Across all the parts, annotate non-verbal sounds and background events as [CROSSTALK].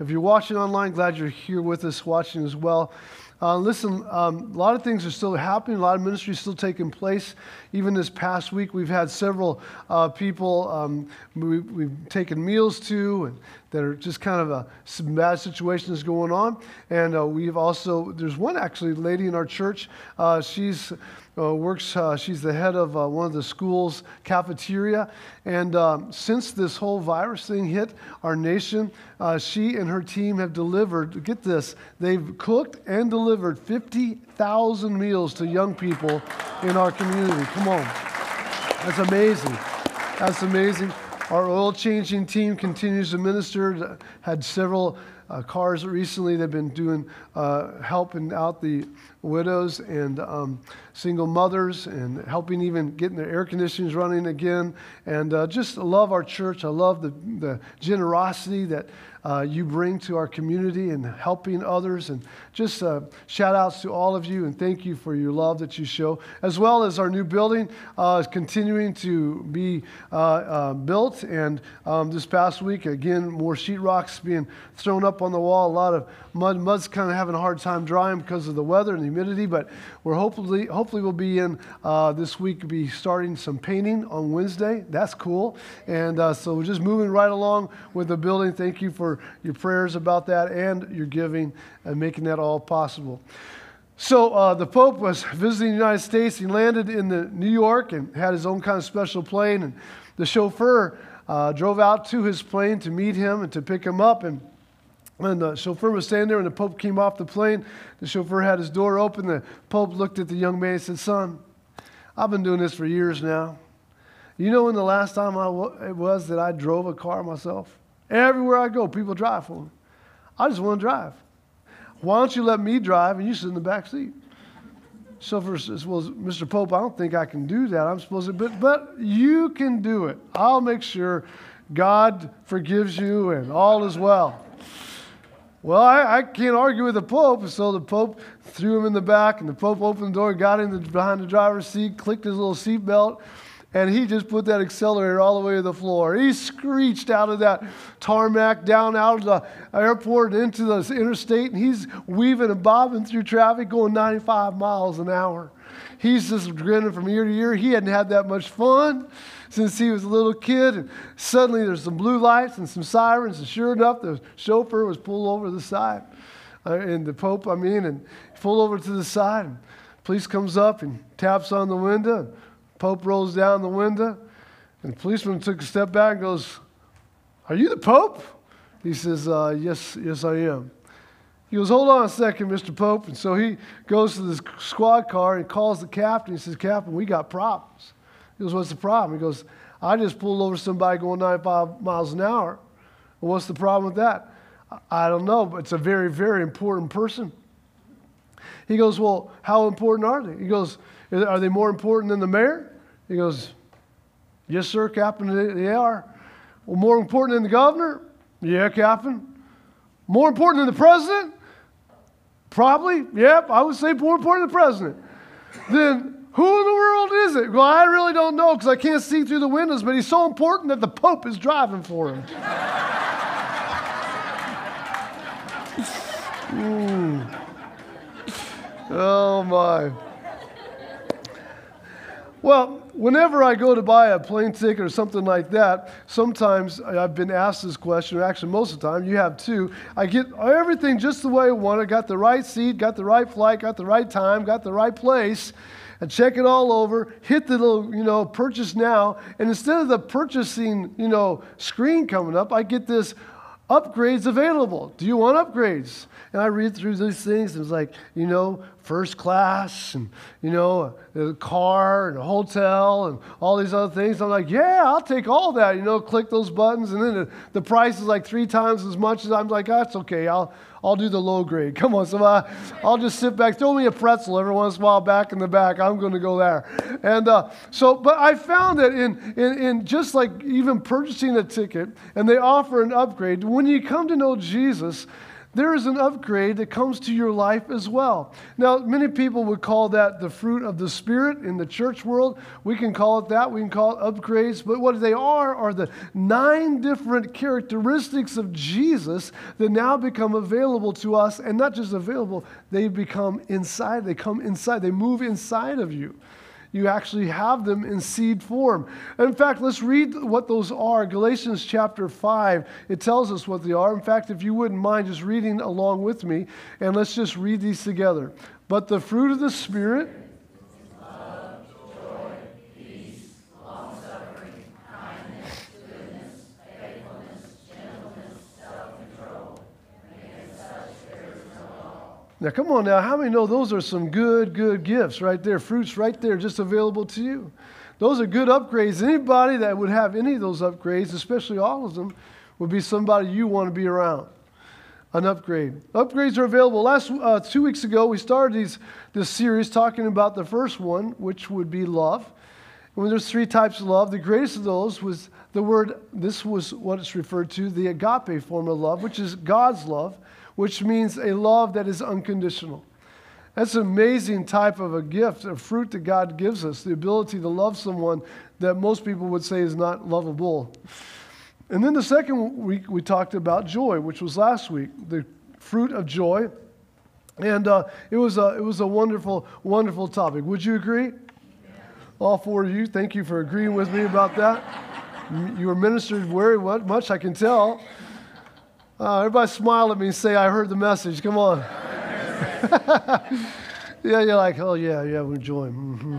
If you're watching online, glad you're here with us watching as well. Uh, listen, um, a lot of things are still happening. A lot of ministry is still taking place. Even this past week, we've had several uh, people um, we, have taken meals to, and that are just kind of a, some bad situations going on. And uh, we've also there's one actually lady in our church. Uh, she's uh, works, uh, she's the head of uh, one of the school's cafeteria. And um, since this whole virus thing hit our nation, uh, she and her team have delivered, get this, they've cooked and delivered 50,000 meals to young people in our community. Come on. That's amazing. That's amazing. Our oil changing team continues to minister, had several uh, cars recently. They've been doing uh, helping out the widows and um, single mothers and helping even getting their air conditioners running again. And uh, just love our church. I love the, the generosity that uh, you bring to our community and helping others. And just uh, shout outs to all of you and thank you for your love that you show, as well as our new building uh, is continuing to be uh, uh, built. And um, this past week, again, more sheetrocks being thrown up on the wall. A lot of mud. Mud's kind of having a hard time drying because of the weather and the humidity, but we're hopefully, hopefully we'll be in uh, this week, be starting some painting on Wednesday. That's cool. And so we're just moving right along with the building. Thank you for your prayers about that and your giving and making that all possible. So uh, the Pope was visiting the United States. He landed in the New York and had his own kind of special plane. And the chauffeur uh, drove out to his plane to meet him and to pick him up. And and the chauffeur was standing there, and the Pope came off the plane. The chauffeur had his door open. The Pope looked at the young man and said, Son, I've been doing this for years now. You know when the last time I w- it was that I drove a car myself? Everywhere I go, people drive for me. I just want to drive. Why don't you let me drive and you sit in the back seat? Chauffeur says, Well, Mr. Pope, I don't think I can do that. I'm supposed to, but, but you can do it. I'll make sure God forgives you and all is well. Well, I, I, can't argue with the Pope. So the Pope threw him in the back, and the Pope opened the door, got in the, behind the driver's seat, clicked his little seatbelt, and he just put that accelerator all the way to the floor. He screeched out of that tarmac, down out of the airport into the interstate, and he's weaving and bobbing through traffic going 95 miles an hour. He's just grinning from ear to ear. He hadn't had that much fun since he was a little kid. And suddenly there's some blue lights and some sirens, and sure enough, the chauffeur was pulled over to the side. Uh, and the Pope, I mean, and pulled over to the side. And police comes up and taps on the window. Pope rolls down the window, and the policeman took a step back and goes, Are you the Pope? He says, uh, Yes, yes, I am. He goes, Hold on a second, Mr. Pope. And so he goes to the squad car and calls the captain. He says, Captain, we got problems. He goes, What's the problem? He goes, I just pulled over somebody going 95 miles an hour. Well, what's the problem with that? I don't know, but it's a very, very important person. He goes, Well, how important are they? He goes, Are they more important than the mayor? He goes, Yes, sir, Captain, they are. Well, more important than the governor? Yeah, Captain. More important than the president? Probably. Yep, I would say more important than the president. Then who in the world is it? Well, I really don't know because I can't see through the windows, but he's so important that the Pope is driving for him. mm. Oh, my. Well, whenever I go to buy a plane ticket or something like that, sometimes I've been asked this question, or actually most of the time, you have too. I get everything just the way I want it, got the right seat, got the right flight, got the right time, got the right place, and check it all over, hit the little, you know, purchase now, and instead of the purchasing, you know, screen coming up, I get this upgrades available. Do you want upgrades? And I read through these things, and it's like, you know, first class, and, you know, a car, and a hotel, and all these other things. I'm like, yeah, I'll take all that. You know, click those buttons, and then the, the price is like three times as much as I'm like, ah, that's okay. I'll, I'll do the low grade. [LAUGHS] Come on, so I, I'll just sit back. Throw me a pretzel every once in a while back in the back. I'm going to go there. And uh, so, but I found that in, in, in just like even purchasing a ticket, and they offer an upgrade, when you come to know Jesus, there is an upgrade that comes to your life as well. Now, many people would call that the fruit of the Spirit in the church world. We can call it that. We can call it upgrades. But what they are are the nine different characteristics of Jesus that now become available to us. And not just available, they become inside. They come inside, they move inside of you you actually have them in seed form. In fact, let's read what those are. Galatians chapter 5, it tells us what they are. In fact, if you wouldn't mind just reading along with me, and let's just read these together. But the fruit of the Spirit Now, come on now. How many know those are some good, good gifts right there? Fruits right there, just available to you. Those are good upgrades. Anybody that would have any of those upgrades, especially all of them, would be somebody you want to be around. An upgrade. Upgrades are available. Last uh, two weeks ago, we started these, this series talking about the first one, which would be love. And when there's three types of love, the greatest of those was the word. This was what it's referred to, the agape form of love, which is God's love which means a love that is unconditional. That's an amazing type of a gift, a fruit that God gives us, the ability to love someone that most people would say is not lovable. And then the second week, we talked about joy, which was last week, the fruit of joy. And uh, it, was a, it was a wonderful, wonderful topic. Would you agree? Yeah. All four of you, thank you for agreeing with me about that. you were ministered very much, I can tell. Uh, everybody smile at me and say, I heard the message. Come on. [LAUGHS] yeah, you're like, oh, yeah, yeah, we're enjoying. Mm-hmm.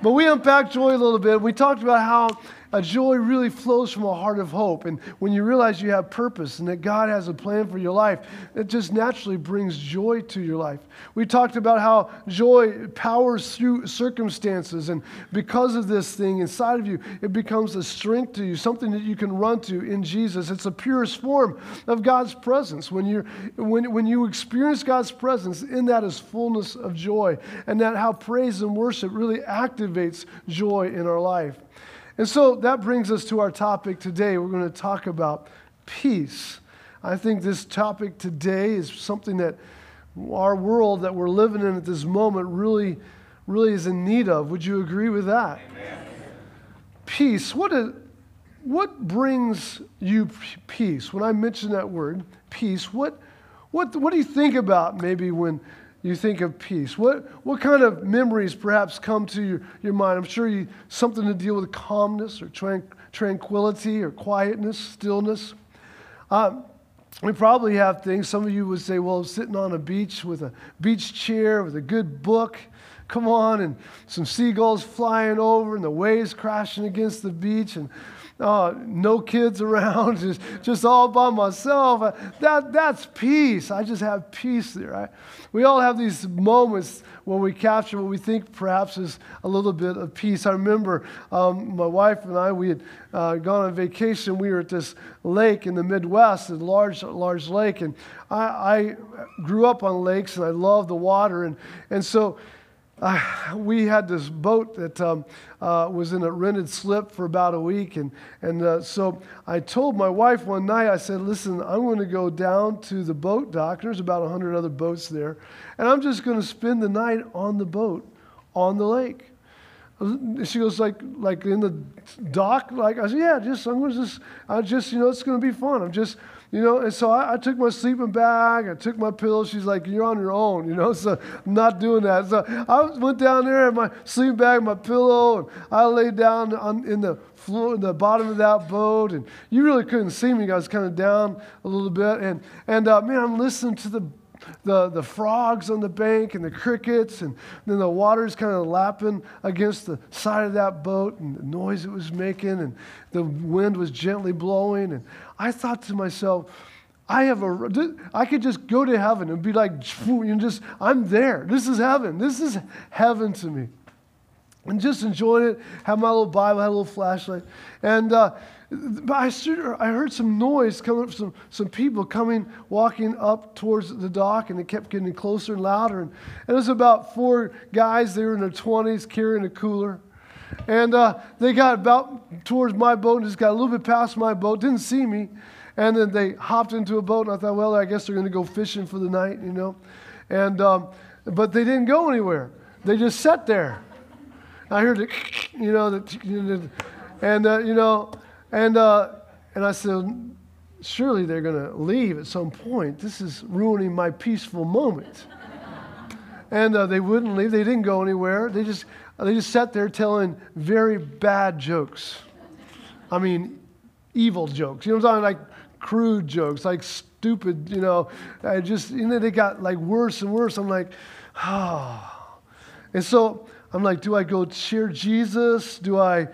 But we unpacked joy a little bit. We talked about how a joy really flows from a heart of hope. And when you realize you have purpose and that God has a plan for your life, it just naturally brings joy to your life. We talked about how joy powers through circumstances. And because of this thing inside of you, it becomes a strength to you, something that you can run to in Jesus. It's the purest form of God's presence. When, you when, when you experience God's presence, in that is fullness of joy. And that how praise and worship really activates joy in our life. And so that brings us to our topic today. We're going to talk about peace. I think this topic today is something that our world that we're living in at this moment really, really is in need of. Would you agree with that? Amen. Peace. What, is, what brings you peace? When I mention that word, peace, what, what, what do you think about maybe when you think of peace? What, what kind of memories perhaps come to your, your mind? I'm sure you something to deal with calmness or tran- tranquility or quietness, stillness. Um, we probably have things. Some of you would say, well, sitting on a beach with a beach chair with a good book. Come on, and some seagulls flying over and the waves crashing against the beach and uh, no kids around, [LAUGHS] just, just all by myself. Uh, that, that's peace. I just have peace there. We all have these moments when we capture what we think perhaps is a little bit of peace. I remember um, my wife and I, we had uh, gone on vacation. We were at this lake in the Midwest, a large, large lake. And I, I grew up on lakes and I love the water. And, and so uh, we had this boat that um, uh, was in a rented slip for about a week. And, and uh, so I told my wife one night, I said, listen, I'm going to go down to the boat dock. There's about 100 other boats there. And I'm just going to spend the night on the boat on the lake. She goes like like in the dock like I said yeah just I'm gonna just I just you know it's gonna be fun I'm just you know, and so I, I, took my sleeping bag, I took my pillow. She's like, You're on your own, you know, [LAUGHS] so I'm not doing that. So I went down there, had my sleeping bag, my pillow, and I laid down on, in the floor, in the bottom of that boat. And you really couldn't see me. I was kind of down a little bit. And, and uh, man, I'm listening to the the, the frogs on the bank and the crickets, and then the water's kind of lapping against the side of that boat and the noise it was making, and the wind was gently blowing. And I thought to myself, I have a, I could just go to heaven and be like, you just, I'm there. This is heaven. This is heaven to me. And just enjoying it, have my little Bible, had a little flashlight. And, uh, but I, I heard some noise coming from some, some people coming, walking up towards the dock, and it kept getting closer and louder. And, and it was about four guys, they were in their 20s, carrying a cooler. And uh, they got about towards my boat and just got a little bit past my boat, didn't see me. And then they hopped into a boat, and I thought, well, I guess they're going to go fishing for the night, you know. And, um, but they didn't go anywhere. They just sat there. I heard [LAUGHS] you know, the, and, uh, you know, and, uh, and I said, surely they're going to leave at some point. This is ruining my peaceful moment. and uh, they wouldn't leave. They didn't go anywhere. They just, they just sat there telling very bad jokes. I mean, evil jokes. You know what I'm talking Like crude jokes, like stupid, you know. I just, you know, they got like worse and worse. I'm like, ah. [SIGHS] Oh. And so I'm like, do I go share Jesus? Do I,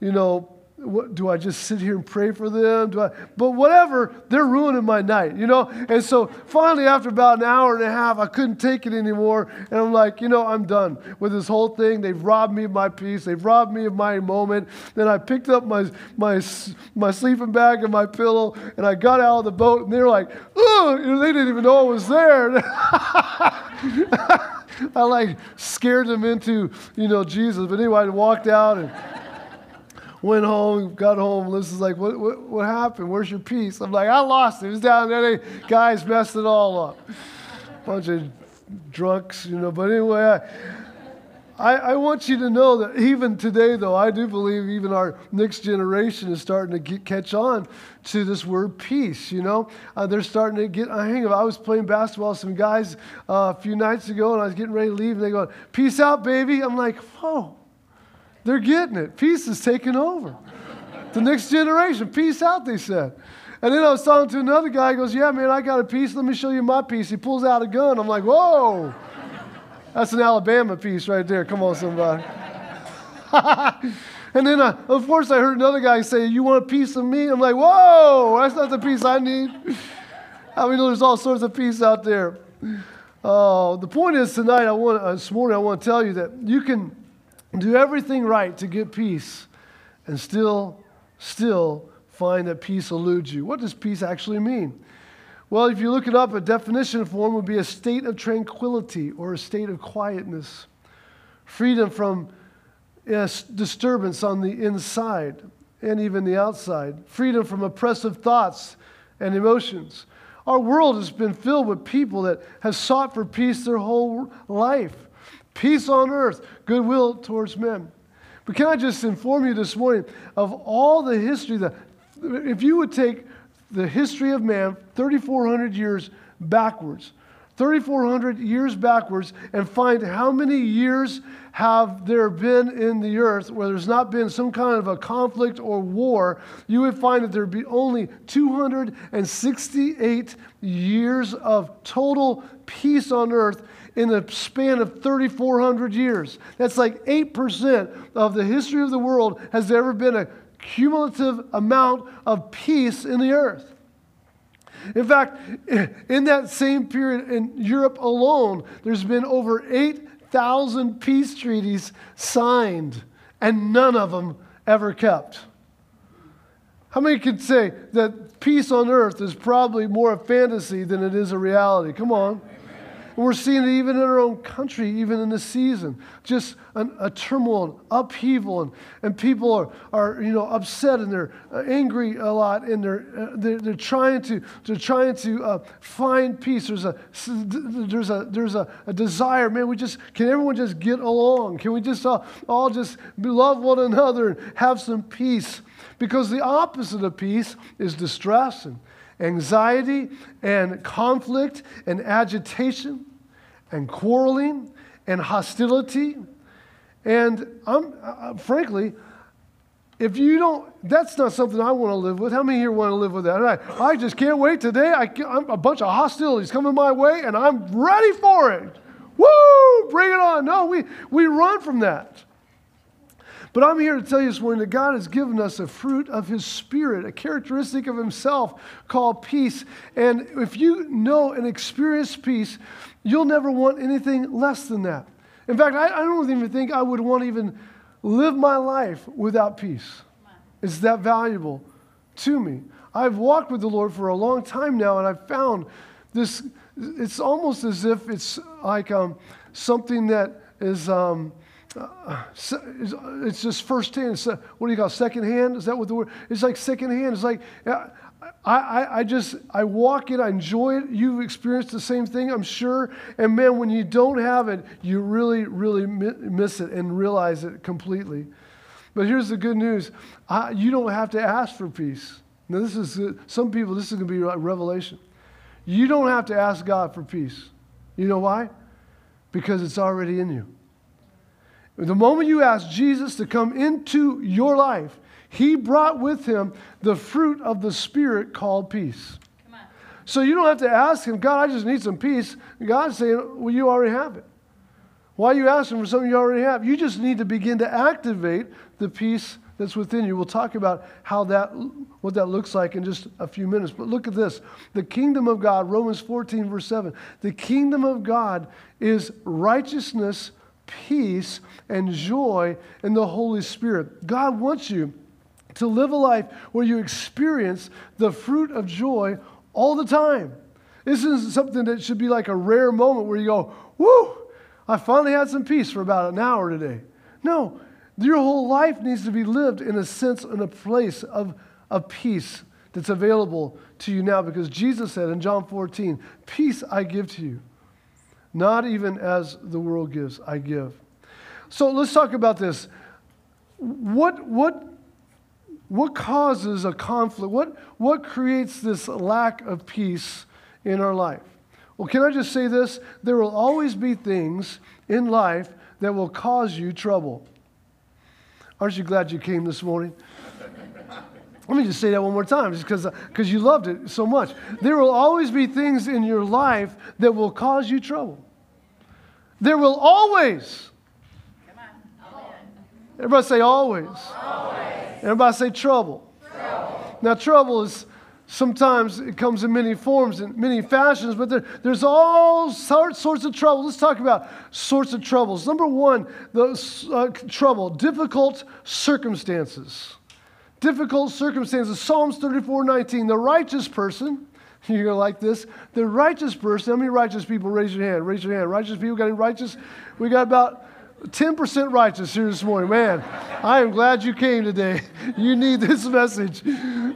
you know, what, do I just sit here and pray for them? Do I, but whatever, they're ruining my night, you know? And so finally, after about an hour and a half, I couldn't take it anymore. And I'm like, you know, I'm done with this whole thing. They've robbed me of my peace, they've robbed me of my moment. Then I picked up my, my, my sleeping bag and my pillow, and I got out of the boat, and they were like, oh, they didn't even know I was there. [LAUGHS] I like scared them into, you know, Jesus. But anyway, I walked out and went home, got home. Liz is like, what, what, what happened? Where's your peace? I'm like, I lost it. It was down there. They guys messed it all up. Bunch of drunks, you know. But anyway, I, I, I, want you to know that even today, though, I do believe even our next generation is starting to get, catch on to this word peace. You know, uh, they're starting to get a hang of it. I was playing basketball with some guys uh, a few nights ago, and I was getting ready to leave, and they go, "Peace out, baby." I'm like, "Whoa." They're getting it. Peace is taking over. the next generation, peace out, they said. And then I was talking to another guy. He goes, Yeah, man, I got a piece. Let me show you my piece. He pulls out a gun. I'm like, Whoa. That's an Alabama piece right there. Come on, somebody. [LAUGHS] and then, uh, of course, I heard another guy say, You want a piece of me? I'm like, Whoa, that's not the piece I need. [LAUGHS] I mean, there's all sorts of peace out there. Uh, the point is tonight, I want, uh, this morning, I want to tell you that you can do everything right to get peace and still, still find that peace eludes you. What does peace actually mean? Well, if you look it up, a definition form would be a state of tranquility or a state of quietness, freedom from yes, disturbance on the inside and even the outside, freedom from oppressive thoughts and emotions. Our world has been filled with people that have sought for peace their whole life. Peace on earth, goodwill towards men. But can I just inform you this morning of all the history that, if you would take the history of man 3,400 years backwards, 3,400 years backwards, and find how many years have there been in the earth where there's not been some kind of a conflict or war, you would find that there'd be only 268 years of total peace on earth in the span of 3,400 years. That's like 8% of the history of the world has ever been a cumulative amount of peace in the earth. In fact, in that same period in Europe alone, there's been over 8,000 peace treaties signed, and none of them ever kept. How many can say that peace on earth is probably more a fantasy than it is a reality? Come on. We're seeing it even in our own country, even in this season. Just an, a turmoil, upheaval, and, and people are, are you know, upset and they're uh, angry a lot and they're, uh, they're, they're, trying to, they're trying to uh, find peace. There's, a, there's, a, there's a, a, desire, man, we just, can everyone just get along? Can we just all, all just love one another and have some peace? Because the opposite of peace is distress and anxiety and conflict and agitation and quarreling and hostility. And I'm uh, frankly, if you don't, that's not something I want to live with. How many here want to live with that? I, I just can't wait today. I, I'm a bunch of hostilities coming my way, and I'm ready for it. Woo! Bring it on. No, we, we run from that. But I'm here to tell you this morning that God has given us a fruit of His Spirit, a characteristic of Himself called peace. And if you know and experience peace, you'll never want anything less than that. In fact, I, I don't even think I would want to even live my life without peace. It's that valuable to me. I've walked with the Lord for a long time now, and I've found this, it's almost as if it's like um, something that is. Um, uh, it's just firsthand. It's, uh, what do you call second hand? Is that what the word? It's like second hand. It's like I, I, I just, I walk it, I enjoy it. You've experienced the same thing, I'm sure. And man, when you don't have it, you really, really miss it and realize it completely. But here's the good news I, you don't have to ask for peace. Now, this is, some people, this is going to be a revelation. You don't have to ask God for peace. You know why? Because it's already in you. The moment you ask Jesus to come into your life, he brought with him the fruit of the Spirit called peace. So you don't have to ask him, God, I just need some peace. God's saying, well, you already have it. Why are you asking for something you already have? You just need to begin to activate the peace that's within you. We'll talk about how that, what that looks like in just a few minutes. But look at this the kingdom of God, Romans 14, verse 7. The kingdom of God is righteousness, peace, and joy in the Holy Spirit. God wants you to live a life where you experience the fruit of joy all the time. This isn't something that should be like a rare moment where you go, Woo, I finally had some peace for about an hour today. No, your whole life needs to be lived in a sense, in a place of, of peace that's available to you now because Jesus said in John 14, Peace I give to you. Not even as the world gives, I give. So let's talk about this. What, what what causes a conflict? What, what creates this lack of peace in our life? Well, can I just say this? There will always be things in life that will cause you trouble. Aren't you glad you came this morning? Let me just say that one more time, just because you loved it so much. There will always be things in your life that will cause you trouble. There will always. Everybody say always. always. Everybody say trouble. trouble. Now, trouble is sometimes it comes in many forms and many fashions, but there, there's all sorts, sorts of trouble. Let's talk about sorts of troubles. Number one, the uh, trouble, difficult circumstances. Difficult circumstances. Psalms 34 19. The righteous person, [LAUGHS] you're like this. The righteous person, how many righteous people raise your hand? Raise your hand. Righteous people, got any righteous? We got about 10% righteous here this morning. Man, I am glad you came today. [LAUGHS] You need this message.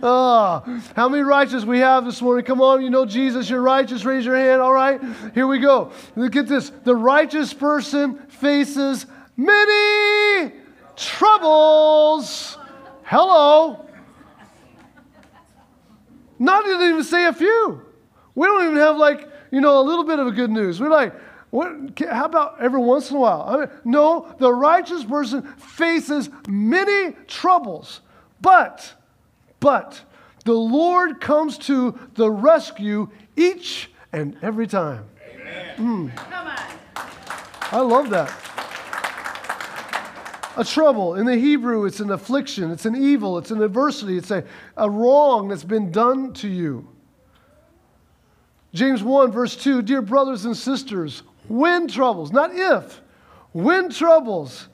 Ah, how many righteous we have this morning? Come on, you know Jesus, you're righteous. Raise your hand. All right, here we go. Look at this. The righteous person faces many troubles. Hello. Not even say a few. We don't even have like, you know, a little bit of a good news. We're like, what, how about every once in a while? I mean, no, the righteous person faces many troubles, but, but, the Lord comes to the rescue each and every time. Mm. Come on. I love that. A trouble. In the Hebrew, it's an affliction, it's an evil, it's an adversity, it's a, a wrong that's been done to you. James 1, verse 2 Dear brothers and sisters, when troubles, not if, when troubles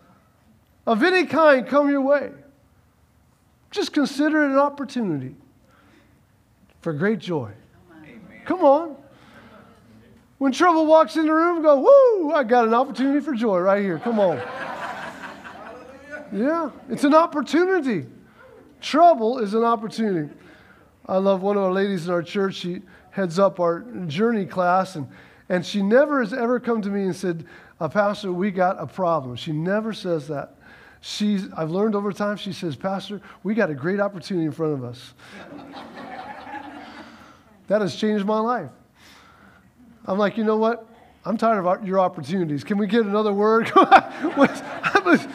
of any kind come your way, just consider it an opportunity for great joy. Amen. Come on. When trouble walks in the room, go, woo, I got an opportunity for joy right here. Come on. yeah, it's an opportunity. Trouble is an opportunity. I love one of our ladies in our church. She heads up our journey class, and and she never has ever come to me and said, uh, Pastor, we got a problem. She never says that. She's, I've learned over time, she says, Pastor, we got a great opportunity in front of us. that has changed my life. I'm like, you know what? I'm tired of your opportunities. Can we get another word? [LAUGHS] this,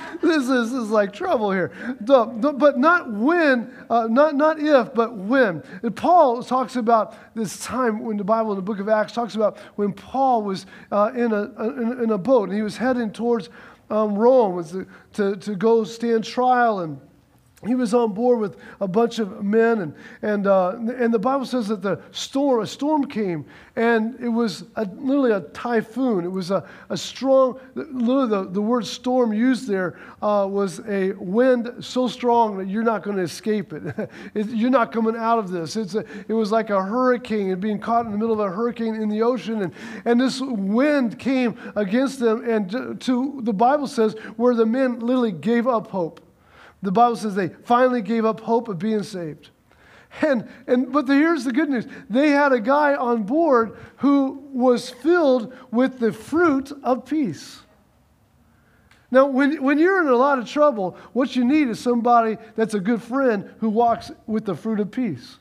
is, this is like trouble here. But not when, uh, not, not if, but when. And Paul talks about this time when the Bible in the book of Acts talks about when Paul was uh, in, a, in, in, a boat and he was heading towards um, Rome to, to, to go stand trial and he was on board with a bunch of men, and, and, uh, and the Bible says that the storm, a storm came, and it was a, literally a typhoon. It was a, a strong, literally the, the word storm used there uh, was a wind so strong that you're not going to escape it. [LAUGHS] it. You're not coming out of this. It's a, it was like a hurricane and being caught in the middle of a hurricane in the ocean, and, and this wind came against them, and to, to the Bible says where the men literally gave up hope. The Bible says they finally gave up hope of being saved. And, and, but the, here's the good news they had a guy on board who was filled with the fruit of peace. Now, when, when you're in a lot of trouble, what you need is somebody that's a good friend who walks with the fruit of peace.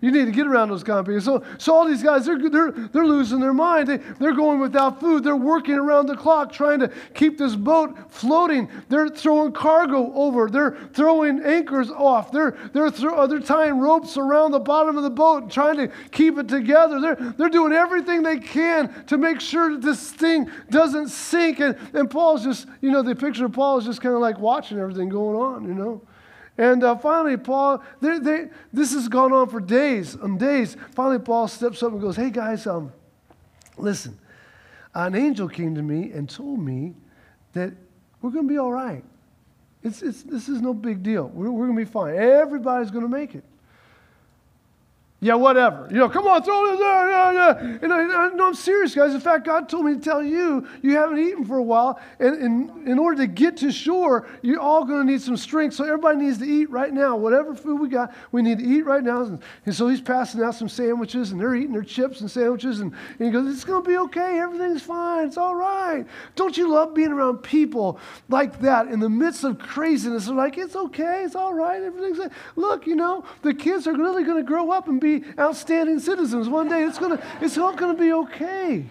You need to get around those kind of people. So, so all these guys, they're, they're, they're losing their mind. They, they're going without food. They're working around the clock trying to keep this boat floating. They're throwing cargo over. They're throwing anchors off. They're, they're, throw, uh, they're tying ropes around the bottom of the boat trying to keep it together. They're, they're doing everything they can to make sure that this thing doesn't sink. And, and Paul's just, you know, the picture of Paul is just kind of like watching everything going on, you know. And uh, finally, Paul, they, they, this has gone on for days and days. Finally, Paul steps up and goes, Hey, guys, um, listen, an angel came to me and told me that we're going to be all right. It's, it's, this is no big deal. We're, we're going to be fine. Everybody's going to make it. Yeah, whatever. You know, come on, throw it there. Yeah, yeah. And I, I, no, I'm serious, guys. In fact, God told me to tell you, you haven't eaten for a while. And in, in order to get to shore, you're all going to need some strength. So everybody needs to eat right now. Whatever food we got, we need to eat right now. And, and so he's passing out some sandwiches, and they're eating their chips and sandwiches. And, and he goes, It's going to be okay. Everything's fine. It's all right. Don't you love being around people like that in the midst of craziness? They're like, It's okay. It's all right. Everything's. Look, you know, the kids are really going to grow up and be be outstanding citizens. One day it's, gonna, it's all going to be okay.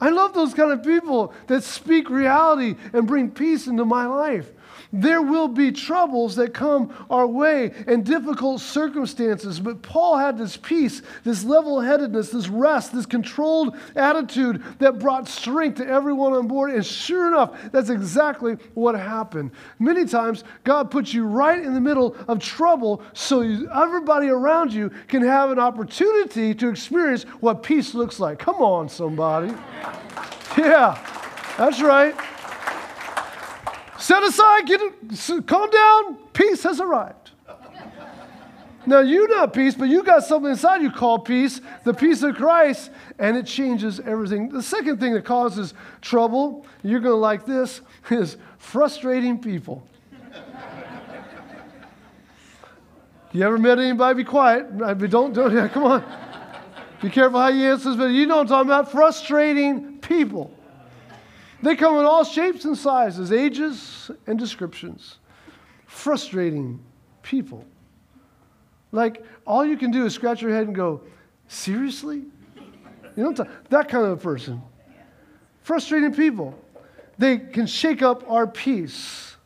I love those kind of people that speak reality and bring peace into my life. There will be troubles that come our way and difficult circumstances, but Paul had this peace, this level headedness, this rest, this controlled attitude that brought strength to everyone on board. And sure enough, that's exactly what happened. Many times, God puts you right in the middle of trouble so everybody around you can have an opportunity to experience what peace looks like. Come on, somebody. Yeah, that's right. Set aside, get it, calm down. Peace has arrived. Now, you not peace, but you got something inside you called peace, the peace of Christ, and it changes everything. The second thing that causes trouble, you're going to like this, [LAUGHS] is frustrating people. you ever met anybody? Be quiet. Don't, don't, yeah, [LAUGHS] come on. Be careful how you answer this, but you know what I'm talking about. Frustrating people. They come in all shapes and sizes, ages and descriptions. Frustrating people. Like, all you can do is scratch your head and go, Seriously? You know, that kind of a person. Frustrating people. They can shake up our peace.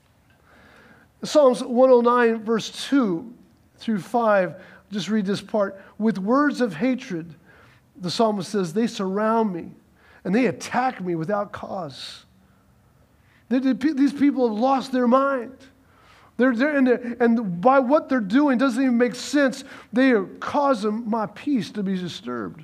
Psalms 109, verse 2 through 5, just read this part. With words of hatred, the psalmist says, They surround me and they attack me without cause. these people have lost their mind. They're, they're and, and by what they're doing doesn't even make sense. They are causing my peace to be disturbed.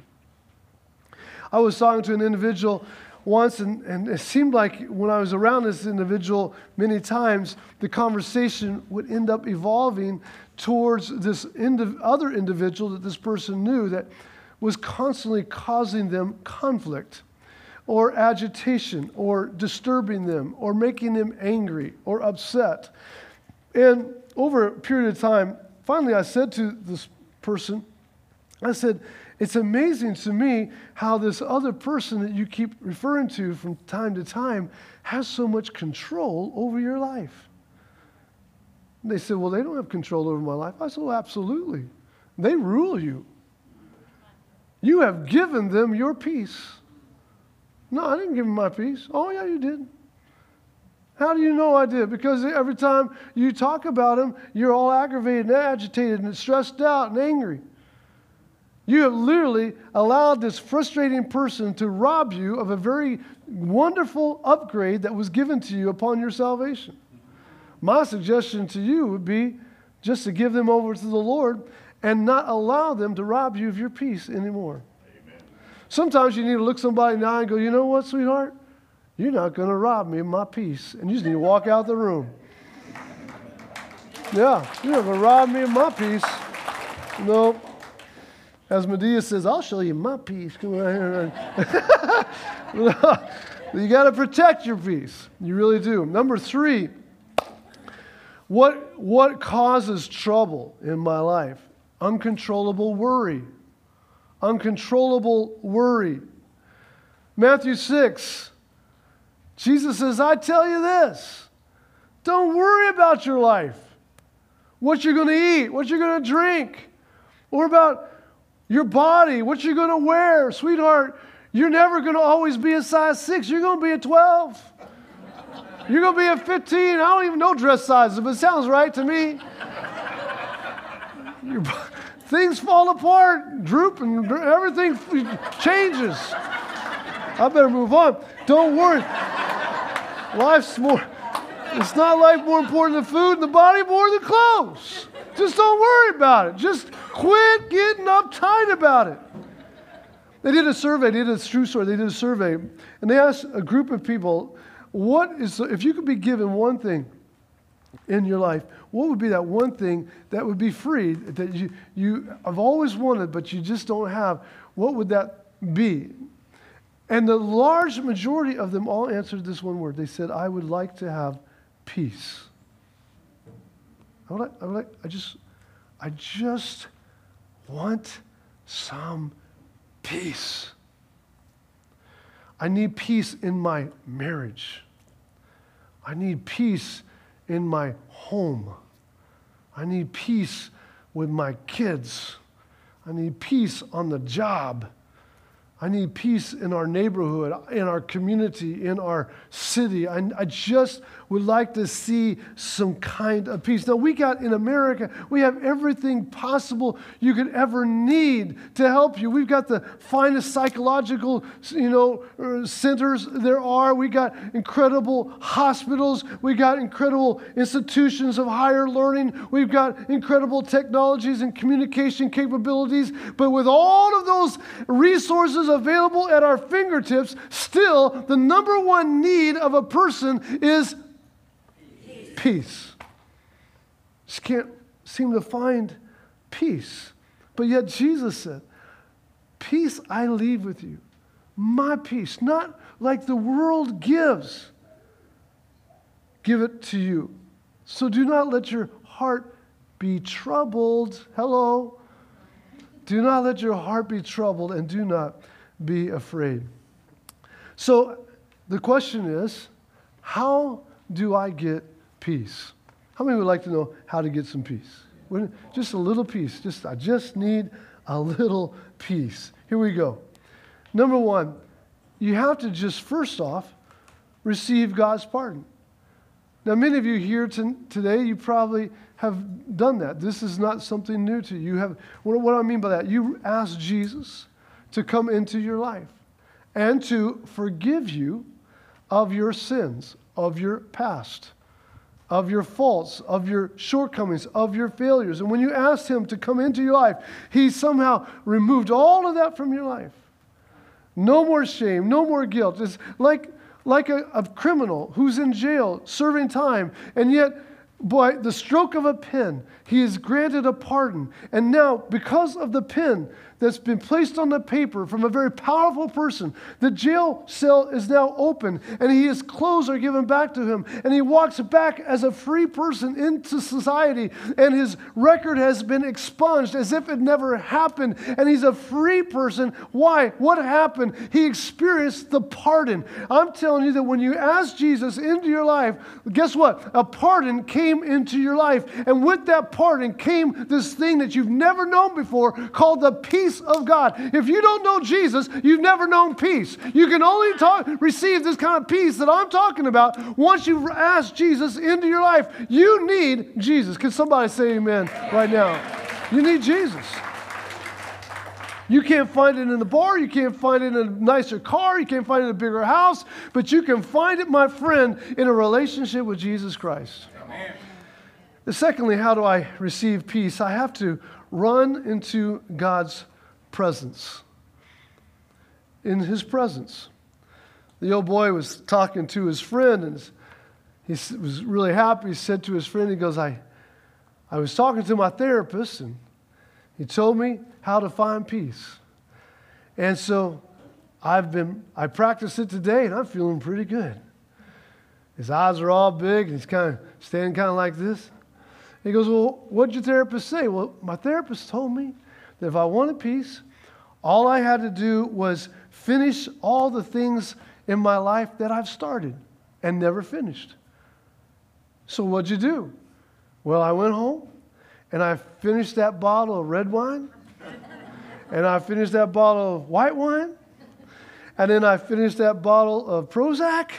I was talking to an individual once, and, and it seemed like when I was around this individual many times, the conversation would end up evolving towards this indi- other individual that this person knew that was constantly causing them conflict or agitation or disturbing them or making them angry or upset. And over a period of time, finally I said to this person, I said, it's amazing to me how this other person that you keep referring to from time to time has so much control over your life. And they said, Well, they don't have control over my life. I said, absolutely. They rule you. You have given them your peace. No, I didn't give him my peace. Oh, yeah, you did. How do you know I did? Because every time you talk about him, you're all aggravated and agitated and stressed out and angry. You have literally allowed this frustrating person to rob you of a very wonderful upgrade that was given to you upon your salvation. My suggestion to you would be just to give them over to the Lord and not allow them to rob you of your peace anymore. Sometimes you need to look somebody in the eye and go, you know what, sweetheart? You're not going to rob me of my peace. And you just need to walk out the room. Yeah, you're not going to rob me of my peace. No. As Madea says, I'll show you my peace. Come on here. [LAUGHS] you got to protect your peace. You really do. Number three, what, what causes trouble in my life? uncontrollable worry. Uncontrollable worry. Matthew 6, Jesus says, I tell you this don't worry about your life, what you're going to eat, what you're going to drink, or about your body, what you're going to wear. Sweetheart, you're never going to always be a size six, you're going to be a 12. You're going to be a 15. I don't even know dress sizes, but it sounds right to me. [LAUGHS] Your, things fall apart, droop, and everything changes. I better move on. Don't worry. Life's more, it's not life more important than food and the body more than clothes. Just don't worry about it. Just quit getting uptight about it. They did a survey, they did a true story, they did a survey, and they asked a group of people, what is, if you could be given one thing in your life, what would be that one thing that would be free that you, you have always wanted, but you just don't have? What would that be? And the large majority of them all answered this one word. They said, I would like to have peace. I would like, I, would like, I just, I just want some peace. I need peace in my marriage. I need peace in my home. I need peace with my kids. I need peace on the job. I need peace in our neighborhood, in our community, in our city. I, I, just would like to see some kind of peace. Now, we got in America, we have everything possible you could ever need to help you. We've got the finest psychological, you know, uh, centers there are. We got incredible hospitals. We got incredible institutions of higher learning. We've got incredible technologies and communication capabilities. But with all of those resources available at our fingertips, still the number one need of a person is peace. Just can't seem to find peace. But yet Jesus said, Peace I leave with you. My peace, not like the world gives. Give it to you. So do not let your heart be troubled. Hello. Do not let your heart be troubled and do not be afraid. So the question is how do I get peace? How many would like to know how to get some peace? Just a little peace. Just I just need a little peace. Here we go. Number one, you have to just first off receive God's pardon. Now, many of you here t- today, you probably have done that. This is not something new to you. you have, what, what do I mean by that? You asked Jesus to come into your life and to forgive you of your sins, of your past, of your faults, of your shortcomings, of your failures. And when you asked Him to come into your life, He somehow removed all of that from your life. No more shame, no more guilt. It's like, like a, a criminal who's in jail serving time, and yet by the stroke of a pen, he is granted a pardon. And now, because of the pen that's been placed on the paper from a very powerful person, the jail cell is now open and his clothes are given back to him. And he walks back as a free person into society. And his record has been expunged as if it never happened. And he's a free person. Why? What happened? He experienced the pardon. I'm telling you that when you ask Jesus into your life, guess what? A pardon came into your life. And with that pardon came this thing that you've never known before called the peace of God. If you don't know Jesus, you've never known peace. You can only talk, receive this kind of peace that I'm talking about once you've asked Jesus into your life. You need Jesus. Can somebody say amen right now? You need Jesus. You can't find it in the bar. You can't find it in a nicer car. You can't find it in a bigger house. But you can find it, my friend, in a relationship with Jesus Christ. Amen. Secondly, how do I receive peace? I have to run into God's presence. In His presence. The old boy was talking to his friend and he was really happy. He said to his friend, he goes, I, I was talking to my therapist and he told me how to find peace. And so I've been, I practiced it today and I'm feeling pretty good. His eyes are all big and he's kind of standing kind of like this. He goes, Well, what'd your therapist say? Well, my therapist told me that if I wanted peace, all I had to do was finish all the things in my life that I've started and never finished. So what'd you do? Well, I went home and I finished that bottle of red wine [LAUGHS] and I finished that bottle of white wine and then I finished that bottle of Prozac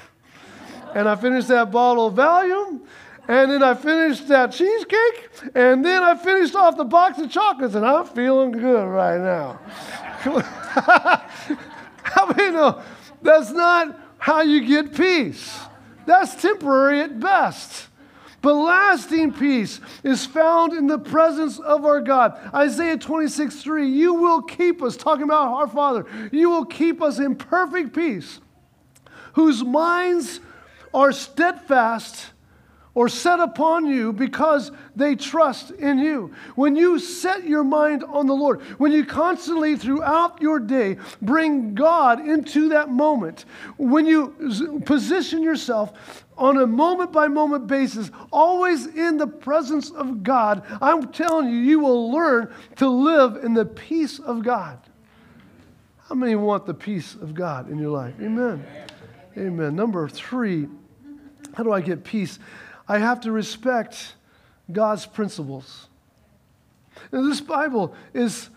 [LAUGHS] and I finished that bottle of Valium and then I finished that cheesecake, and then I finished off the box of chocolates, and I'm feeling good right now. [LAUGHS] How many know that's not how you get peace? That's temporary at best. But lasting peace is found in the presence of our God. Isaiah 26, 3, you will keep us, talking about our Father, you will keep us in perfect peace, whose minds are steadfast or set upon you because they trust in you. When you set your mind on the Lord, when you constantly throughout your day bring God into that moment, when you position yourself on a moment by moment basis, always in the presence of God, I'm telling you, you will learn to live in the peace of God. How many want the peace of God in your life? Amen. Amen. Number three, how do I get peace? I have to respect God's principles. This Bible is,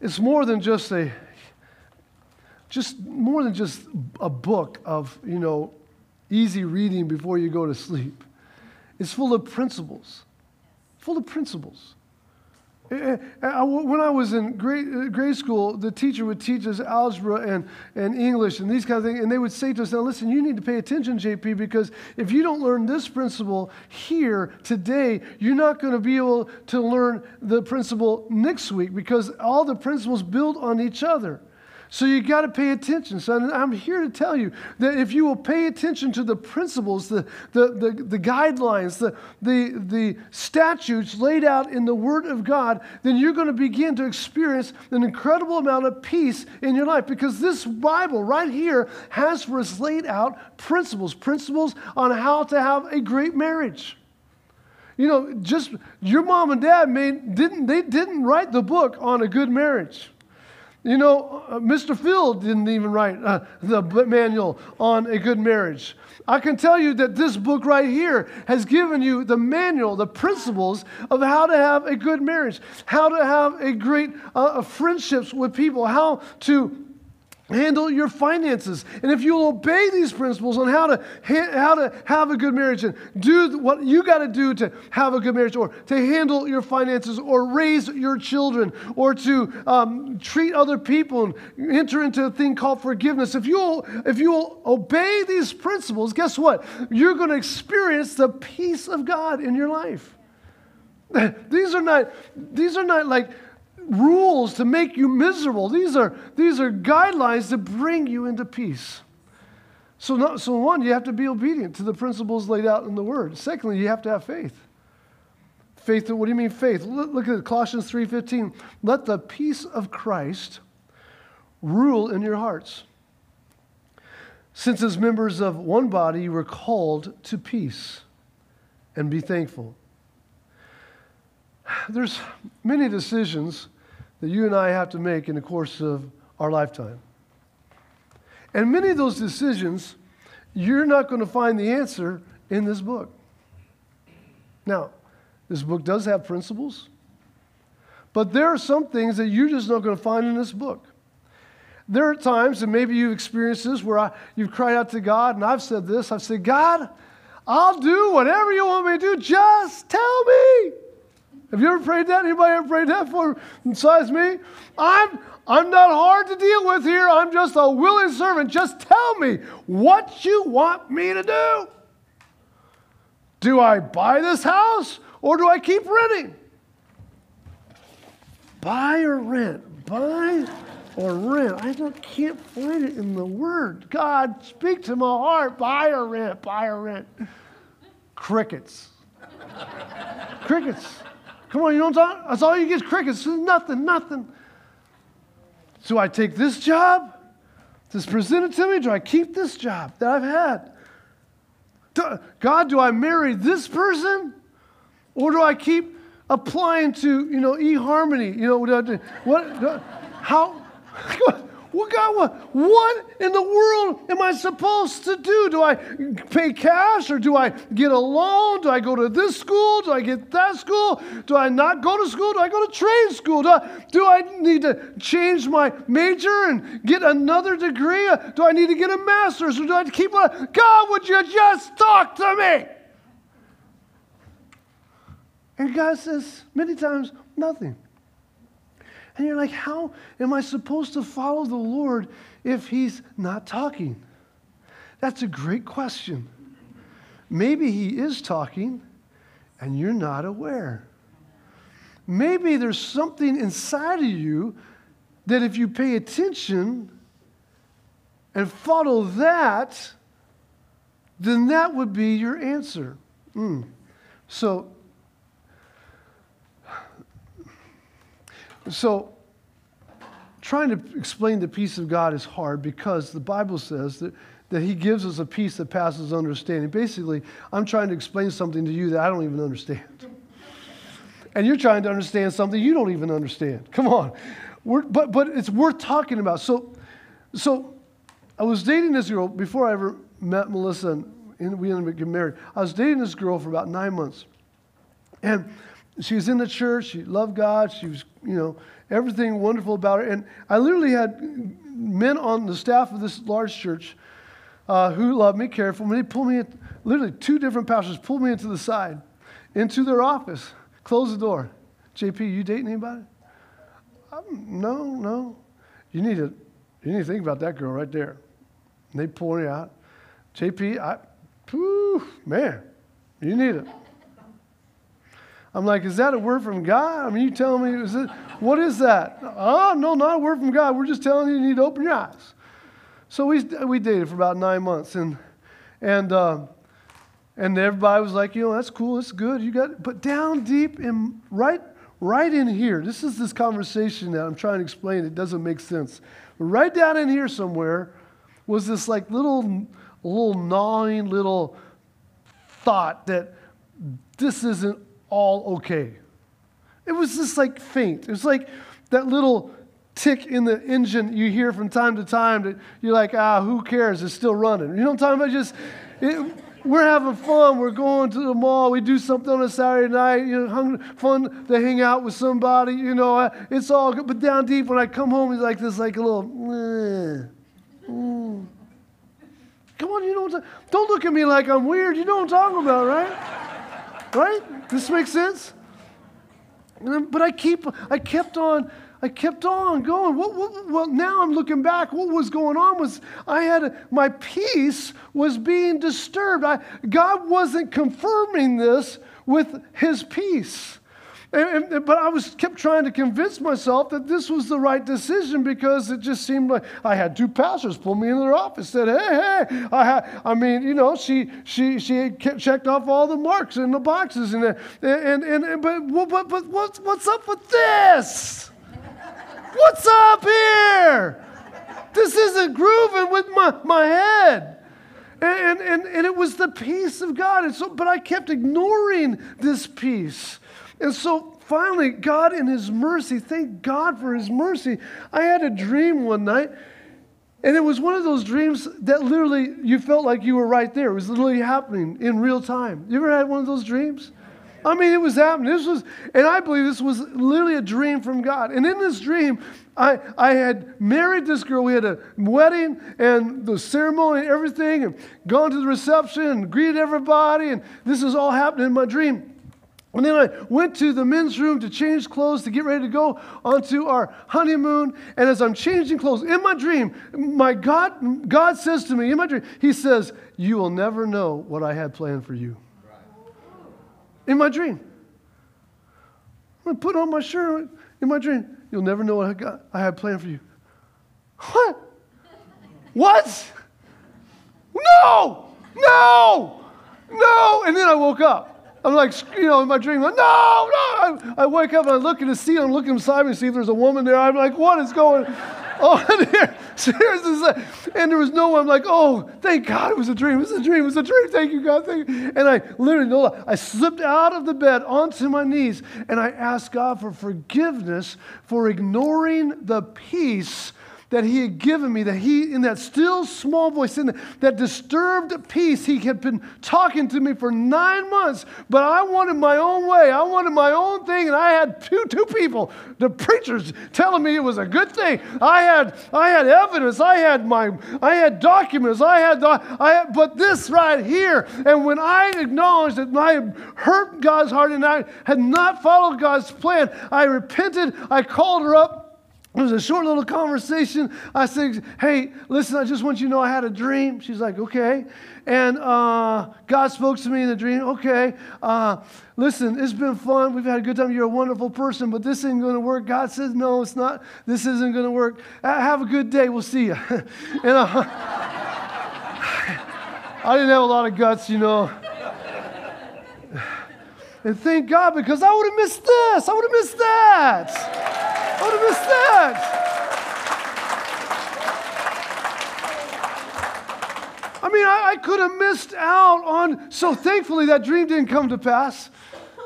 is more than just a just more than just a book of, you know, easy reading before you go to sleep. It's full of principles. Full of principles. Eh, eh, when I was in grade, uh, grade school, the teacher would teach us algebra and, and English and these kind of things. And they would say to us, Now, listen, you need to pay attention, JP, because if you don't learn this principle here today, you're not going to be able to learn the principle next week because all the principles build on each other. So you got to pay attention, son. I'm here to tell you that if you will pay attention to the principles, the, the, the, the, guidelines, the, the, the statutes laid out in the Word of God, then you're going to begin to experience an incredible amount of peace in your life because this Bible right here has for us laid out principles, principles on how to have a great marriage. You know, just your mom and dad made, didn't, they didn't write the book on a good marriage. You know, uh, Mr. Phil didn't even write uh, the manual on a good marriage. I can tell you that this book right here has given you the manual, the principles of how to have a good marriage, how to have a great uh, friendships with people, how to handle your finances. And if you'll obey these principles on how to, how to have a good marriage and do what you got to do to have a good marriage or to handle your finances or raise your children or to um, treat other people and enter into a thing called forgiveness, if you'll, if you'll obey these principles, guess what? You're going to experience the peace of God in your life. [LAUGHS] These are not, these are not like, rules to make you miserable. These are, these are guidelines to bring you into peace. So, so, one, you have to be obedient to the principles laid out in the Word. Secondly, you have to have faith. Faith, what do you mean faith? Look, look at Colossians 3.15. Let the peace of Christ rule in your hearts. Since as members of one body you were called to peace and be thankful. [SIGHS] There's many decisions that you and I have to make in the course of our lifetime. And many of those decisions, you're not going to find the answer in this book. Now, this book does have principles, but there are some things that you're just not going to find in this book. There are times, and maybe you've experienced this, where I, you've cried out to God, and I've said this I've said, God, I'll do whatever you want me to do, just tell me. Have you ever prayed that? Anybody ever prayed that for besides me? I'm I'm not hard to deal with here. I'm just a willing servant. Just tell me what you want me to do. Do I buy this house or do I keep renting? Buy or rent? Buy or rent? I don't, can't find it in the word. God, speak to my heart. Buy or rent? Buy or rent? Crickets. Crickets. Come on, you know what I'm talking? That's all you get crickets. Nothing, nothing. Do I take this job that's presented to me. Do I keep this job that I've had? God, do I marry this person? Or do I keep applying to, you know, eHarmony? You know, what, how, what, [LAUGHS] God, god what in the world am I supposed to do? Do I pay cash or do I get a loan? Do I go to this school? Do I get that school? Do I not go to school? Do I go to trade school? Do I, do I need to change my major and get another degree? Do I need to get a master's? Or do I keep a, God, would you just talk to me? And God says many times, nothing. And you're like, how am I supposed to follow the Lord if He's not talking? That's a great question. Maybe He is talking and you're not aware. Maybe there's something inside of you that if you pay attention and follow that, then that would be your answer. Mm. So So, trying to explain the peace of God is hard because the Bible says that, that He gives us a peace that passes understanding. Basically, I'm trying to explain something to you that I don't even understand. And you're trying to understand something you don't even understand. Come on. We're, but, but it's worth talking about. So, so, I was dating this girl before I ever met Melissa and we ended up getting married. I was dating this girl for about nine months. And she was in the church. She loved God. She was, you know, everything wonderful about her. And I literally had men on the staff of this large church uh, who loved me, cared for me. They pulled me, in, literally, two different pastors pulled me into the side, into their office, closed the door. JP, you dating anybody? Um, no, no. You need to, you need to think about that girl right there. And they pull me out. JP, I, whew, man, you need it. I'm like, is that a word from God? I mean, you telling me, is it, what is that? Oh, no, not a word from God. We're just telling you you need to open your eyes. So we, we dated for about nine months. And, and, uh, and everybody was like, you know, that's cool, that's good. You got, but down deep in, right, right in here, this is this conversation that I'm trying to explain. It doesn't make sense. But right down in here somewhere was this like little, little gnawing little thought that this isn't all okay. It was just like faint. It was like that little tick in the engine you hear from time to time that you're like, ah, who cares? It's still running. You know what I'm talking about? Just, it, we're having fun. We're going to the mall. We do something on a Saturday night. You know, fun to hang out with somebody. You know, it's all good. But down deep, when I come home, it's like this, like a little. Come on, you know what? Don't look at me like I'm weird. You know what I'm talking about, right? Right? This makes sense? But I keep, I kept on, I kept on going. What, what, well, now I'm looking back. What was going on was I had a, my peace was being disturbed. I, God wasn't confirming this with His peace. And, and, but I was kept trying to convince myself that this was the right decision because it just seemed like I had two pastors pull me into their office, said, "Hey, hey, I, ha-. I mean, you know, she she she checked off all the marks in the boxes, and and and, and but but but what's what's up with this? What's up here? This isn't grooving with my my head." And, and, and it was the peace of God. And so, but I kept ignoring this peace. And so finally, God in His mercy, thank God for His mercy. I had a dream one night, and it was one of those dreams that literally you felt like you were right there. It was literally happening in real time. You ever had one of those dreams? I mean, it was happening. This was, and I believe this was literally a dream from God. And in this dream, I, I had married this girl. We had a wedding and the ceremony and everything, and gone to the reception and greeted everybody. And this is all happening in my dream. And then I went to the men's room to change clothes to get ready to go onto our honeymoon. And as I'm changing clothes in my dream, my God, God says to me in my dream, He says, You will never know what I had planned for you. In my dream. I'm put on my shirt in my dream. You'll never know what I, got, I had planned for you. What? What? No! No! No! And then I woke up. I'm like, you know, in my dream, like, no, no. I, I, wake up and I look at the ceiling, I'm looking beside me, see if there's a woman there. I'm like, what is going [LAUGHS] on here? [LAUGHS] Seriously. And there was no one. I'm like, oh, thank God it was a dream. It was a dream. It was a dream. Thank you, God. Thank you. And I literally, no, I slipped out of the bed onto my knees and I asked God for forgiveness for ignoring the peace that he had given me, that he, in that still small voice, in that disturbed peace, he had been talking to me for nine months, but I wanted my own way. I wanted my own thing, and I had two, two people, the preachers, telling me it was a good thing. I had, I had evidence. I had my, I had documents. I had, I had, but this right here, and when I acknowledged that I had hurt God's heart and I had not followed God's plan, I repented. I called her up. It was a short little conversation. I said, Hey, listen, I just want you to know I had a dream. She's like, Okay. And uh, God spoke to me in the dream. Okay. Uh, listen, it's been fun. We've had a good time. You're a wonderful person, but this isn't going to work. God says, No, it's not. This isn't going to work. Have a good day. We'll see you. [LAUGHS] and uh, [LAUGHS] I didn't have a lot of guts, you know. [SIGHS] And thank God because I would have missed this. I would have missed that. I mean, I, I could have missed out on, so thankfully that dream didn't come to pass,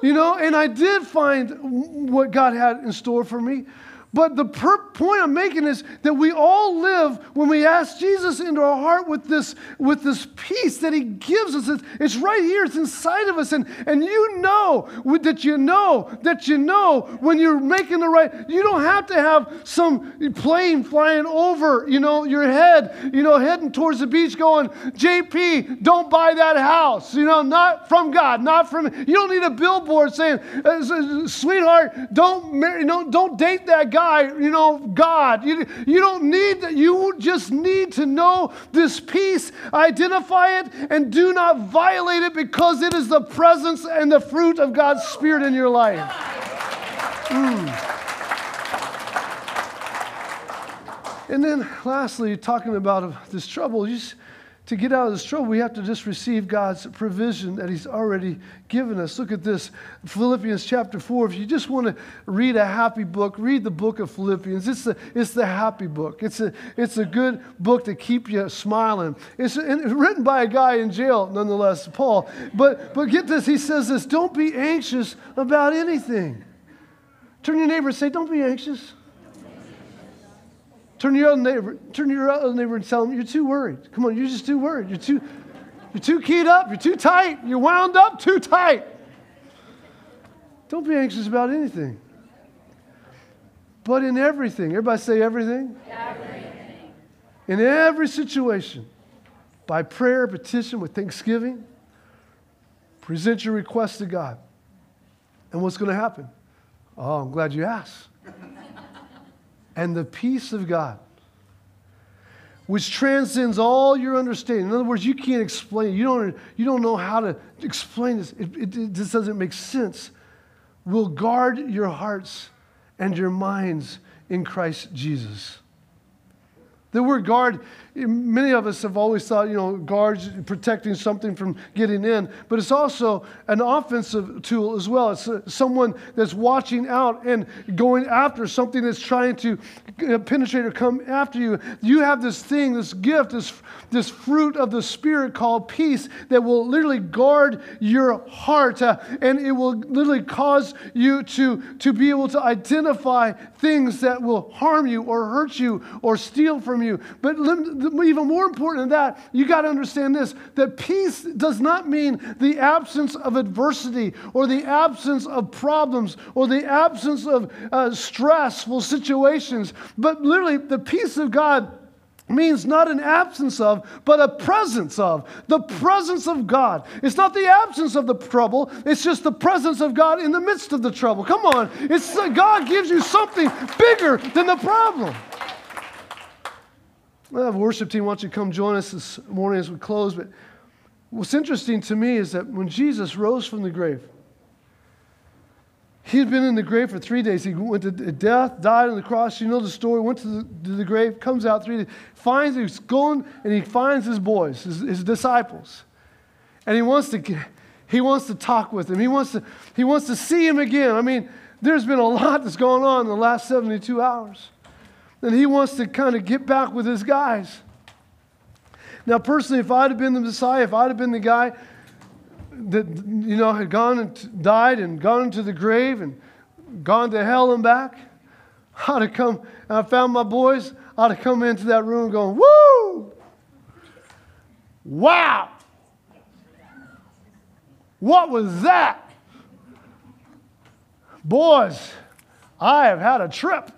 you know, and I did find what God had in store for me. But the per- point I'm making is that we all live when we ask Jesus into our heart with this, with this peace that He gives us. It's, right here, it's inside of us. And, and you know that you know that you know when you're making the right, you don't have to have some plane flying over, you know, your head, you know, heading towards the beach going, JP, don't buy that house, you know, not from God, not from, you don't need a billboard saying, uh, sweetheart, don't marry, no, don't date that guy you know, God. You, you don't need that. You just need to know this peace, identify it, and do not violate it because it is the presence and the fruit of God's Spirit in your life. Mm. And then, lastly, talking about this trouble, you just, to get out of this trouble, we have to just receive God's provision that He's already given us. Look at this Philippians chapter 4. If you just want to read a happy book, read the book of Philippians. It's the, it's the happy book, it's a, it's a good book to keep you smiling. It's, written by a guy in jail, nonetheless, Paul. But, but get this he says this don't be anxious about anything. Turn your neighbor and say, Don't be anxious. Turn to your other neighbor, turn to your other neighbor and tell them you're too worried. Come on, you're just too worried. You're too, you're too keyed up. You're too tight. You're wound up too tight. Don't be anxious about anything. But in everything, everybody say everything? Everything. In every situation, by prayer, petition, with thanksgiving, present your request to God. And what's going to happen? Oh, I'm glad you asked and the peace of God, which transcends all your understanding. In other words, you can't explain it. You don't, you don't know how to explain this. It, it, it just doesn't make sense. Will guard your hearts and your minds in Christ Jesus. The word guard, many of us have always thought, you know, guards protecting something from getting in, but it's also an offensive tool as well. It's uh, someone that's watching out and going after something that's trying to uh, penetrate or come after you. You have this thing, this gift, this, this fruit of the Spirit called peace that will literally guard your heart uh, and it will literally cause you to, to be able to identify things that will harm you or hurt you or steal from you. But even more important than that, you got to understand this that peace does not mean the absence of adversity or the absence of problems or the absence of uh, stressful situations, but literally the peace of God means not an absence of, but a presence of. The presence of God. It's not the absence of the trouble, it's just the presence of God in the midst of the trouble. Come on. It's God gives you something bigger than the problem. Well, a worship team. Don't you come join us this morning as we close? But what's interesting to me is that when Jesus rose from the grave, he had been in the grave for three days. He went to death, died on the cross. You know the story. Went to the, to the grave, comes out three days, finds he's going, and he finds his boys, his, his disciples, and he wants to he wants to talk with them. He wants to he wants to see him again. I mean, there's been a lot that's going on in the last 72 hours. Then he wants to kind of get back with his guys. Now, personally, if I'd have been the Messiah, if I'd have been the guy that, you know, had gone and died and gone into the grave and gone to hell and back, I'd have come and I found my boys, I'd have come into that room going, woo! Wow! What was that? Boys, I have had a trip.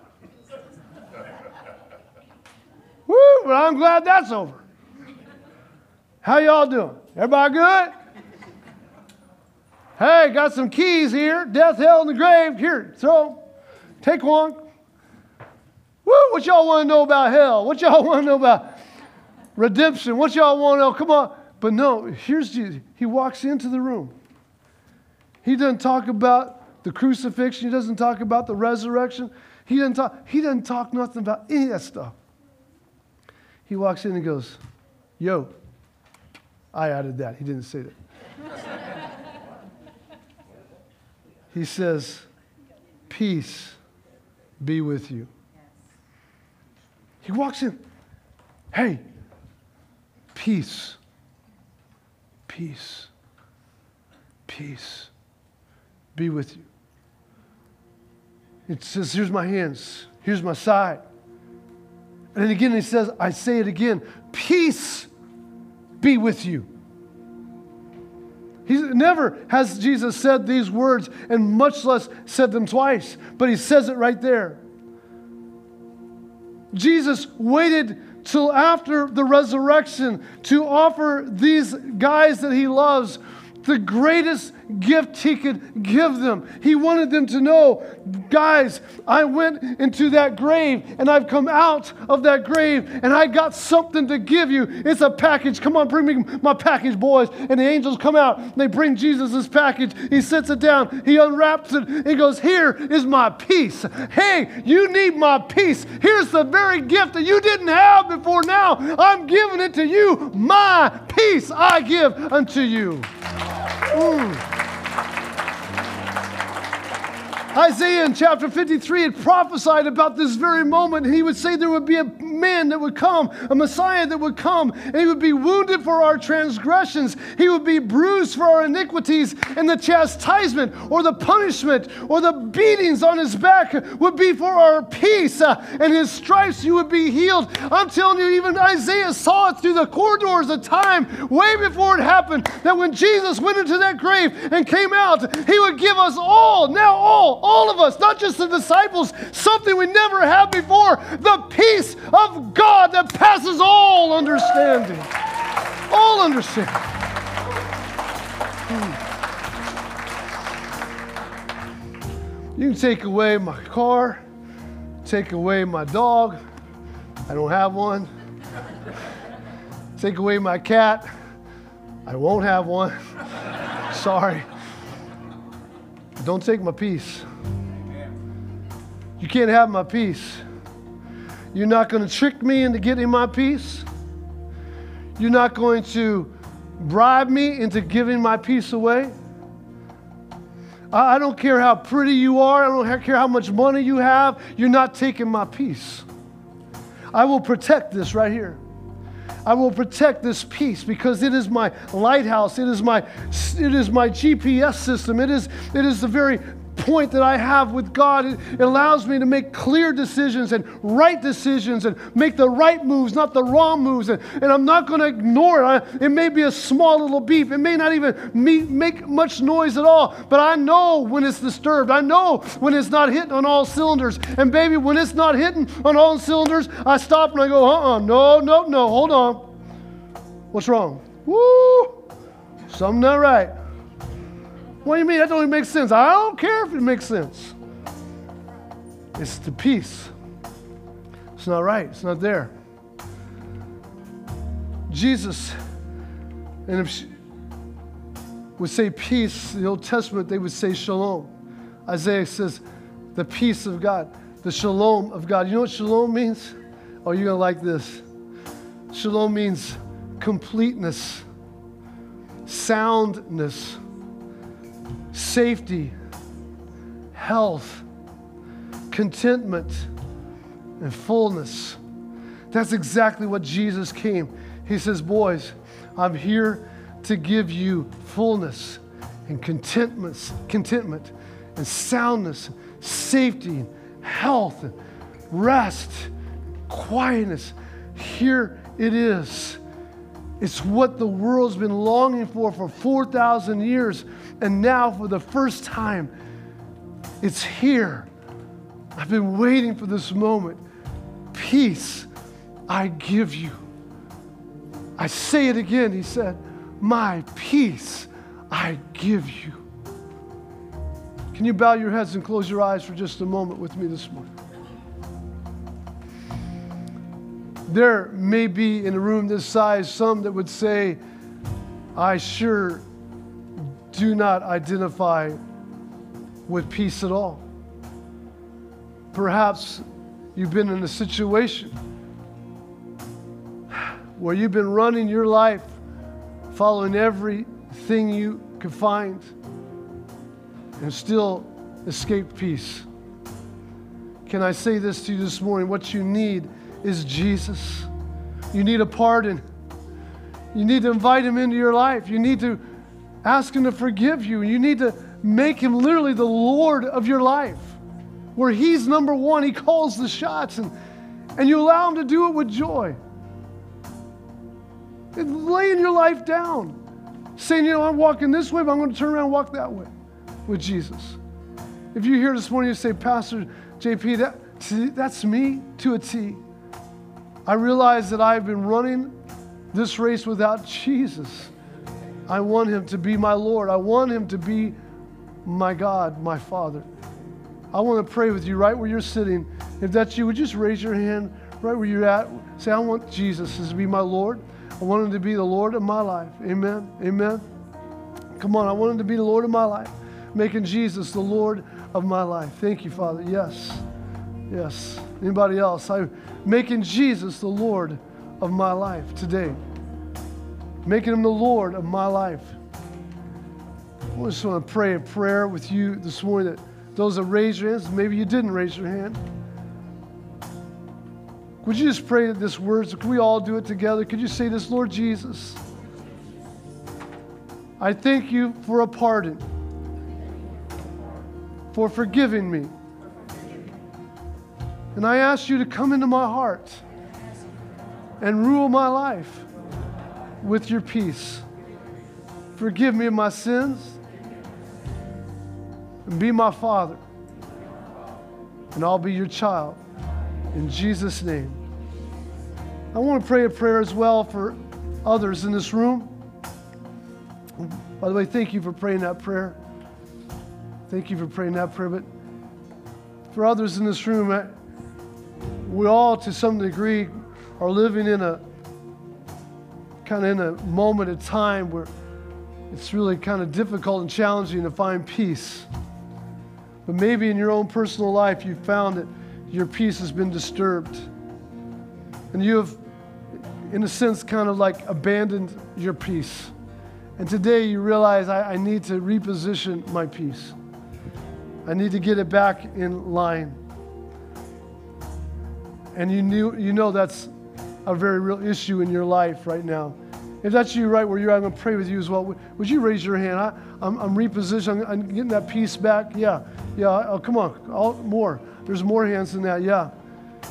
But I'm glad that's over. How y'all doing? Everybody good? Hey, got some keys here. Death, hell, and the grave. Here, throw. Take one. Woo, what y'all want to know about hell? What y'all [LAUGHS] want to know about redemption? What y'all want to know? Come on. But no, here's Jesus. He walks into the room. He doesn't talk about the crucifixion. He doesn't talk about the resurrection. He doesn't talk, he doesn't talk nothing about any of that stuff. He walks in and goes, Yo, I added that. He didn't say that. he says, Peace be with you. He walks in, Hey, peace, peace, peace be with you. It says, Here's my hands, here's my side. And again, he says, I say it again, peace be with you. He never has Jesus said these words, and much less said them twice, but he says it right there. Jesus waited till after the resurrection to offer these guys that he loves the greatest gift he could give them. He wanted them to know, guys, I went into that grave and I've come out of that grave and I got something to give you. It's a package. Come on, bring me my package, boys. And the angels come out and they bring Jesus' package. He sits it down, he unwraps it, he goes, Here is my peace. Hey, you need my peace. Here's the very gift that you didn't have before now. I'm giving it to you. My peace I give unto you. Mm. Isaiah in chapter 53 had prophesied about this very moment. He would say there would be a man that would come, a Messiah that would come, and he would be wounded for our transgressions. He would be bruised for our iniquities, and the chastisement or the punishment or the beatings on his back would be for our peace, uh, and his stripes you would be healed. I'm telling you, even Isaiah saw it through the corridors of time way before it happened that when Jesus went into that grave and came out, he would give us all, now all, all of us, not just the disciples, something we never had before the peace of God that passes all understanding. All understanding. Hmm. You can take away my car, take away my dog. I don't have one. Take away my cat. I won't have one. [LAUGHS] Sorry. Don't take my peace. You can't have my peace. You're not going to trick me into getting my peace. You're not going to bribe me into giving my peace away. I don't care how pretty you are, I don't care how much money you have, you're not taking my peace. I will protect this right here. I will protect this peace because it is my lighthouse. It is my, it is my GPS system. It is, it is the very point that I have with God. It, allows me to make clear decisions and right decisions and make the right moves, not the wrong moves. And, and I'm not going to ignore it. I, it may be a small little beep. It may not even make much noise at all, but I know when it's disturbed. I know when it's not hitting on all cylinders. And baby, when it's not hitting on all cylinders, I stop and I go, uh uh no, no, no, hold on. What's wrong? Woo! Something not right. What do you mean? That don't even make sense. I don't care if it makes sense. It's the peace. It's not right. It's not there. Jesus, and if she would say peace, the Old Testament they would say shalom. Isaiah says the peace of God, the shalom of God. You know what shalom means? Oh, you're going to like this. Shalom means completeness, soundness safety, health, contentment, and fullness. That's exactly what Jesus came. He says, Boys, I'm here to give you fullness and contentment, contentment and soundness, safety, and health, and rest, quietness. Here it is. It's what the world's been longing for for 4,000 years. And now, for the first time, it's here. I've been waiting for this moment. Peace I give you. I say it again. He said, My peace I give you. Can you bow your heads and close your eyes for just a moment with me this morning? There may be in a room this size some that would say, I sure do not identify with peace at all. Perhaps you've been in a situation where you've been running your life following everything you could find and still escape peace. Can I say this to you this morning? What you need is Jesus. You need a pardon. You need to invite him into your life. You need to ask him to forgive you. and You need to make him literally the Lord of your life, where he's number one. He calls the shots, and, and you allow him to do it with joy. And laying your life down, saying, you know, I'm walking this way, but I'm going to turn around and walk that way with Jesus. If you're here this morning, you say, Pastor JP, that, that's me to a T. I realize that I've been running this race without Jesus. I want him to be my Lord. I want him to be my God, my Father. I want to pray with you right where you're sitting. If that's you, would you just raise your hand right where you're at? Say, I want Jesus to be my Lord. I want him to be the Lord of my life. Amen. Amen. Come on, I want him to be the Lord of my life, making Jesus the Lord of my life. Thank you, Father. Yes. Yes. Anybody else? I'm making Jesus the Lord of my life today. Making him the Lord of my life. I just want to pray a prayer with you this morning that those that raise your hands, maybe you didn't raise your hand. Would you just pray that this words? Could we all do it together? Could you say this, Lord Jesus? I thank you for a pardon, for forgiving me and I ask you to come into my heart and rule my life with your peace. Forgive me of my sins and be my father. And I'll be your child. In Jesus' name. I want to pray a prayer as well for others in this room. By the way, thank you for praying that prayer. Thank you for praying that prayer. But for others in this room, we all, to some degree, are living in a kind of in a moment of time where it's really kind of difficult and challenging to find peace. But maybe in your own personal life, you found that your peace has been disturbed. And you have, in a sense, kind of like abandoned your peace. And today you realize I, I need to reposition my peace. I need to get it back in line and you, knew, you know that's a very real issue in your life right now. If that's you right where you're at, I'm going to pray with you as well. Would you raise your hand? I, am repositioning. I'm, I'm, getting that peace back. Yeah. Yeah. Oh, come on. All, more. There's more hands than that. Yeah.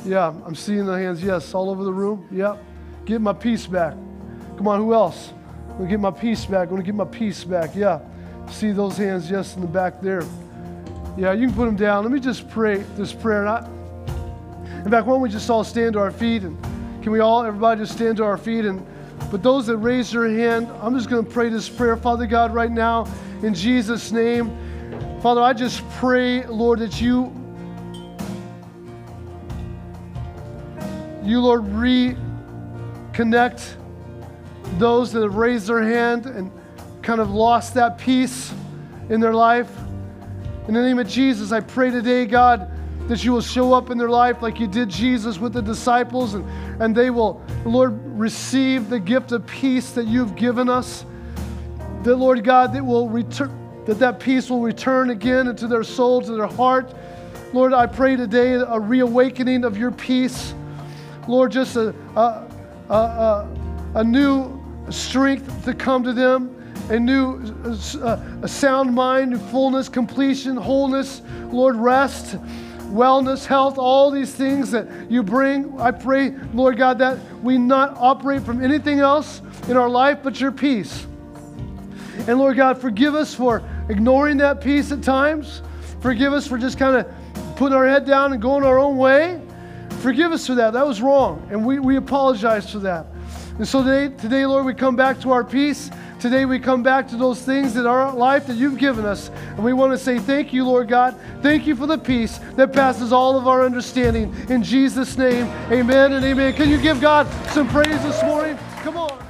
Yeah. I'm seeing the hands. Yes. All over the room. Yeah. Get my peace back. Come on. Who else? I'm going to get my peace back. I'm going to get my peace back. Yeah. See those hands. Yes. In the back there. Yeah. You can put them down. Let me just pray this prayer. I, in fact, why don't we just all stand to our feet and can we all, everybody, just stand to our feet? And but those that raise their hand, I'm just going to pray this prayer, Father God, right now in Jesus' name. Father, I just pray, Lord, that you, you, Lord, reconnect those that have raised their hand and kind of lost that peace in their life. In the name of Jesus, I pray today, God that you will show up in their life like you did Jesus with the disciples, and, and they will, Lord, receive the gift of peace that you've given us. That, Lord God, that will return, that that peace will return again into their soul, to their heart. Lord, I pray today a reawakening of your peace. Lord, just a, a, a, a, a new strength to come to them, a new a sound mind, fullness, completion, wholeness, Lord, rest wellness, health, all these things that you bring. I pray, Lord God, that we not operate from anything else in our life but your peace. And Lord God, forgive us for ignoring that peace at times. Forgive us for just kind of putting our head down and going our own way. Forgive us for that. That was wrong. And we, we apologize for that. And so today, today, Lord, we come back to our peace. Today we come back to those things in our life that you've given us. And we want to say thank you, Lord God. Thank you for the peace that passes all of our understanding. In Jesus' name, amen and amen. Can you give God some praise this morning? Come on.